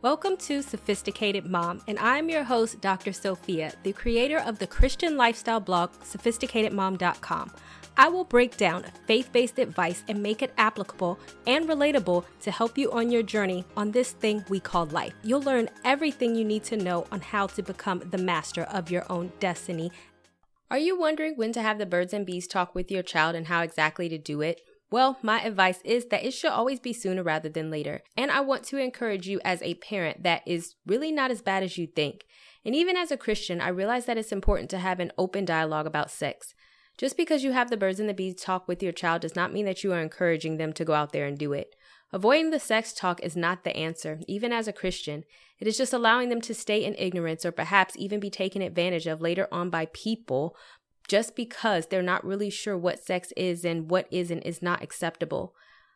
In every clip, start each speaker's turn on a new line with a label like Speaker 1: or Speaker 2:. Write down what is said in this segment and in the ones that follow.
Speaker 1: Welcome to Sophisticated Mom, and I'm your host, Dr. Sophia, the creator of the Christian lifestyle blog, sophisticatedmom.com. I will break down faith based advice and make it applicable and relatable to help you on your journey on this thing we call life. You'll learn everything you need to know on how to become the master of your own destiny. Are you wondering when to have the birds and bees talk with your child and how exactly to do it? Well, my advice is that it should always be sooner rather than later. And I want to encourage you as a parent that is really not as bad as you think. And even as a Christian, I realize that it's important to have an open dialogue about sex. Just because you have the birds and the bees talk with your child does not mean that you are encouraging them to go out there and do it. Avoiding the sex talk is not the answer, even as a Christian. It is just allowing them to stay in ignorance or perhaps even be taken advantage of later on by people just because they're not really sure what sex is and what is and is not acceptable.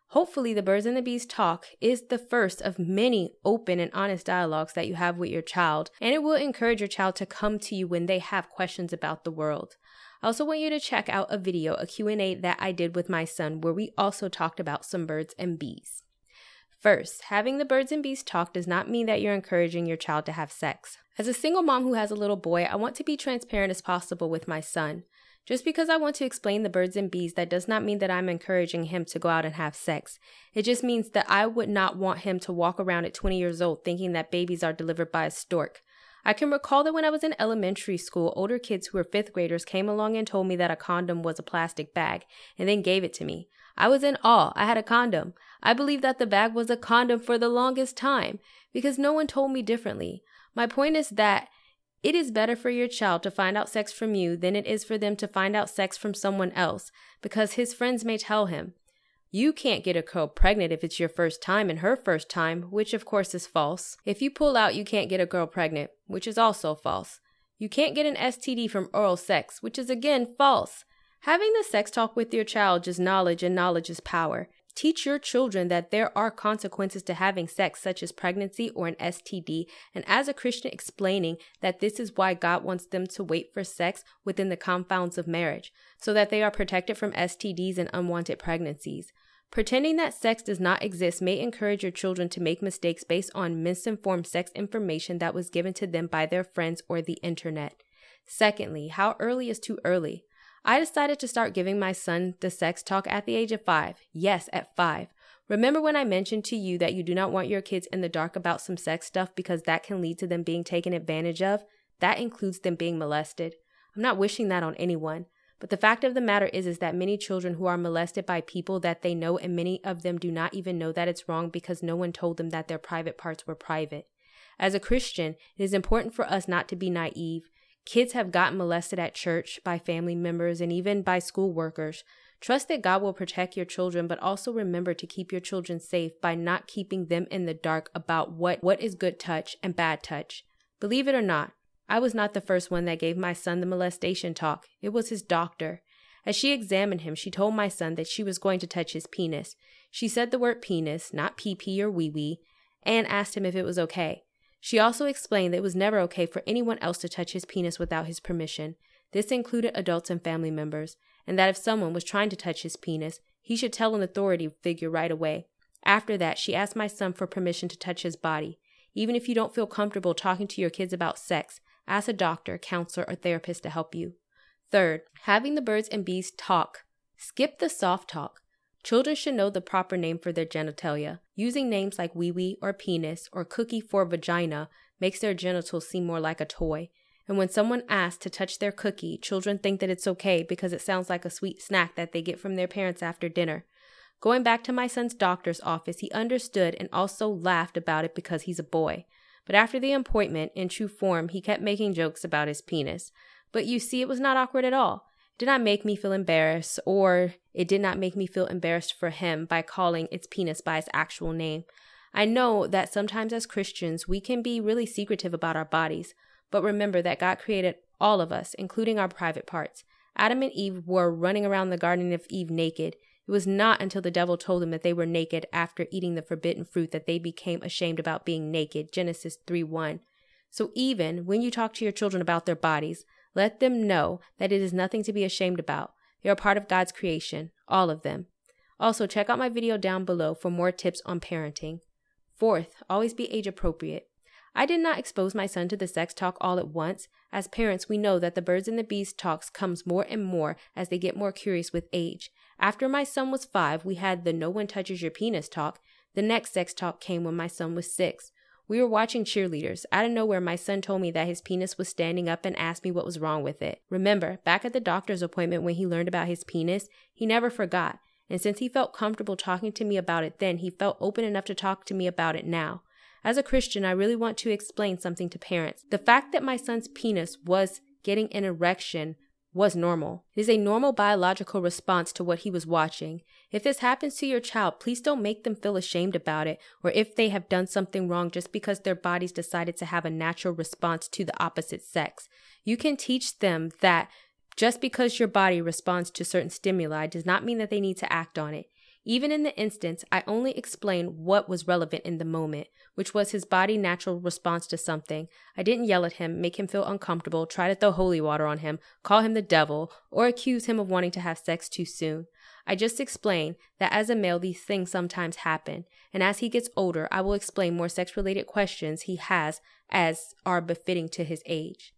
Speaker 1: Hopefully, the Birds and the Bees talk is the first of many open and honest dialogues that you have with your child, and it will encourage your child to come to you when they have questions about the world. I also want you to check out a video, a Q&A that I did with my son where we also talked about some birds and bees. First, having the birds and bees talk does not mean that you're encouraging your child to have sex. As a single mom who has a little boy, I want to be transparent as possible with my son. Just because I want to explain the birds and bees, that does not mean that I'm encouraging him to go out and have sex. It just means that I would not want him to walk around at 20 years old thinking that babies are delivered by a stork. I can recall that when I was in elementary school, older kids who were fifth graders came along and told me that a condom was a plastic bag and then gave it to me. I was in awe. I had a condom. I believed that the bag was a condom for the longest time because no one told me differently. My point is that it is better for your child to find out sex from you than it is for them to find out sex from someone else because his friends may tell him, you can't get a girl pregnant if it's your first time and her first time, which of course is false. If you pull out, you can't get a girl pregnant, which is also false. You can't get an STD from oral sex, which is again false. Having the sex talk with your child is knowledge, and knowledge is power. Teach your children that there are consequences to having sex, such as pregnancy or an STD, and as a Christian, explaining that this is why God wants them to wait for sex within the confounds of marriage, so that they are protected from STDs and unwanted pregnancies. Pretending that sex does not exist may encourage your children to make mistakes based on misinformed sex information that was given to them by their friends or the internet. Secondly, how early is too early? I decided to start giving my son the sex talk at the age of five. Yes, at five. Remember when I mentioned to you that you do not want your kids in the dark about some sex stuff because that can lead to them being taken advantage of? That includes them being molested. I'm not wishing that on anyone. But the fact of the matter is is that many children who are molested by people that they know and many of them do not even know that it's wrong because no one told them that their private parts were private. As a Christian, it is important for us not to be naive. Kids have gotten molested at church by family members and even by school workers. Trust that God will protect your children, but also remember to keep your children safe by not keeping them in the dark about what, what is good touch and bad touch. Believe it or not, I was not the first one that gave my son the molestation talk. It was his doctor. As she examined him, she told my son that she was going to touch his penis. She said the word penis, not pee pee or wee wee, and asked him if it was okay. She also explained that it was never okay for anyone else to touch his penis without his permission. This included adults and family members, and that if someone was trying to touch his penis, he should tell an authority figure right away. After that, she asked my son for permission to touch his body. Even if you don't feel comfortable talking to your kids about sex, Ask a doctor, counselor, or therapist to help you. Third, having the birds and bees talk. Skip the soft talk. Children should know the proper name for their genitalia. Using names like wee wee or penis or cookie for vagina makes their genitals seem more like a toy. And when someone asks to touch their cookie, children think that it's okay because it sounds like a sweet snack that they get from their parents after dinner. Going back to my son's doctor's office, he understood and also laughed about it because he's a boy. But after the appointment, in true form, he kept making jokes about his penis. But you see, it was not awkward at all. Did not make me feel embarrassed, or it did not make me feel embarrassed for him by calling its penis by its actual name. I know that sometimes as Christians, we can be really secretive about our bodies, but remember that God created all of us, including our private parts. Adam and Eve were running around the Garden of Eve naked, it was not until the devil told them that they were naked after eating the forbidden fruit that they became ashamed about being naked. Genesis 3 1. So even when you talk to your children about their bodies, let them know that it is nothing to be ashamed about. They are part of God's creation, all of them. Also, check out my video down below for more tips on parenting. Fourth, always be age appropriate. I did not expose my son to the sex talk all at once. As parents, we know that the birds and the bees talks comes more and more as they get more curious with age. After my son was five, we had the no one touches your penis talk. The next sex talk came when my son was six. We were watching cheerleaders. Out of nowhere, my son told me that his penis was standing up and asked me what was wrong with it. Remember, back at the doctor's appointment when he learned about his penis, he never forgot. And since he felt comfortable talking to me about it then, he felt open enough to talk to me about it now. As a Christian, I really want to explain something to parents. The fact that my son's penis was getting an erection was normal. It is a normal biological response to what he was watching. If this happens to your child, please don't make them feel ashamed about it or if they have done something wrong just because their bodies decided to have a natural response to the opposite sex. You can teach them that just because your body responds to certain stimuli does not mean that they need to act on it. Even in the instance, I only explained what was relevant in the moment, which was his body natural response to something. I didn't yell at him, make him feel uncomfortable, try to throw holy water on him, call him the devil, or accuse him of wanting to have sex too soon. I just explained that as a male, these things sometimes happen, and as he gets older, I will explain more sex related questions he has as are befitting to his age.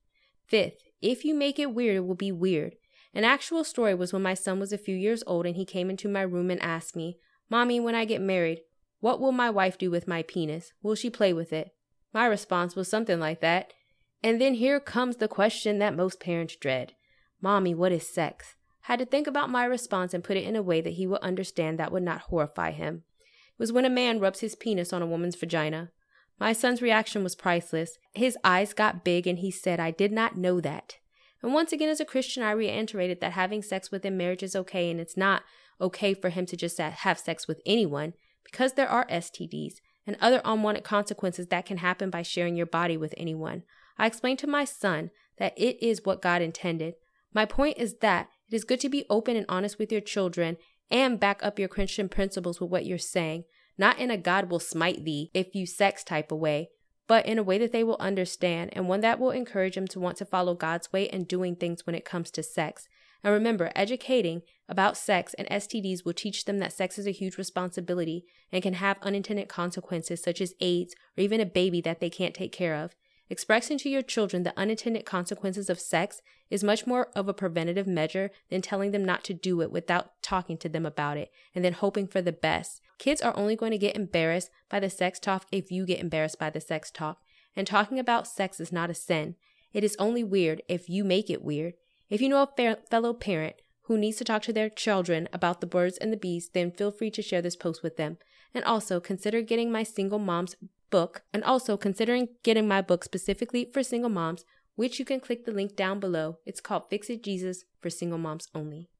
Speaker 1: Fifth, if you make it weird, it will be weird. An actual story was when my son was a few years old and he came into my room and asked me, Mommy, when I get married, what will my wife do with my penis? Will she play with it? My response was something like that. And then here comes the question that most parents dread Mommy, what is sex? Had to think about my response and put it in a way that he would understand that would not horrify him. It was when a man rubs his penis on a woman's vagina. My son's reaction was priceless. His eyes got big and he said, I did not know that. And once again, as a Christian, I reiterated that having sex within marriage is okay and it's not okay for him to just have sex with anyone because there are STDs and other unwanted consequences that can happen by sharing your body with anyone. I explained to my son that it is what God intended. My point is that it is good to be open and honest with your children and back up your Christian principles with what you're saying, not in a God will smite thee if you sex type of way, but in a way that they will understand and one that will encourage them to want to follow God's way in doing things when it comes to sex. And remember, educating about sex and STDs will teach them that sex is a huge responsibility and can have unintended consequences such as AIDS or even a baby that they can't take care of. Expressing to your children the unintended consequences of sex is much more of a preventative measure than telling them not to do it without talking to them about it and then hoping for the best. Kids are only going to get embarrassed by the sex talk if you get embarrassed by the sex talk. And talking about sex is not a sin. It is only weird if you make it weird. If you know a fellow parent who needs to talk to their children about the birds and the bees, then feel free to share this post with them. And also consider getting my single mom's book and also considering getting my book specifically for single moms, which you can click the link down below. It's called Fix It Jesus for Single Moms Only.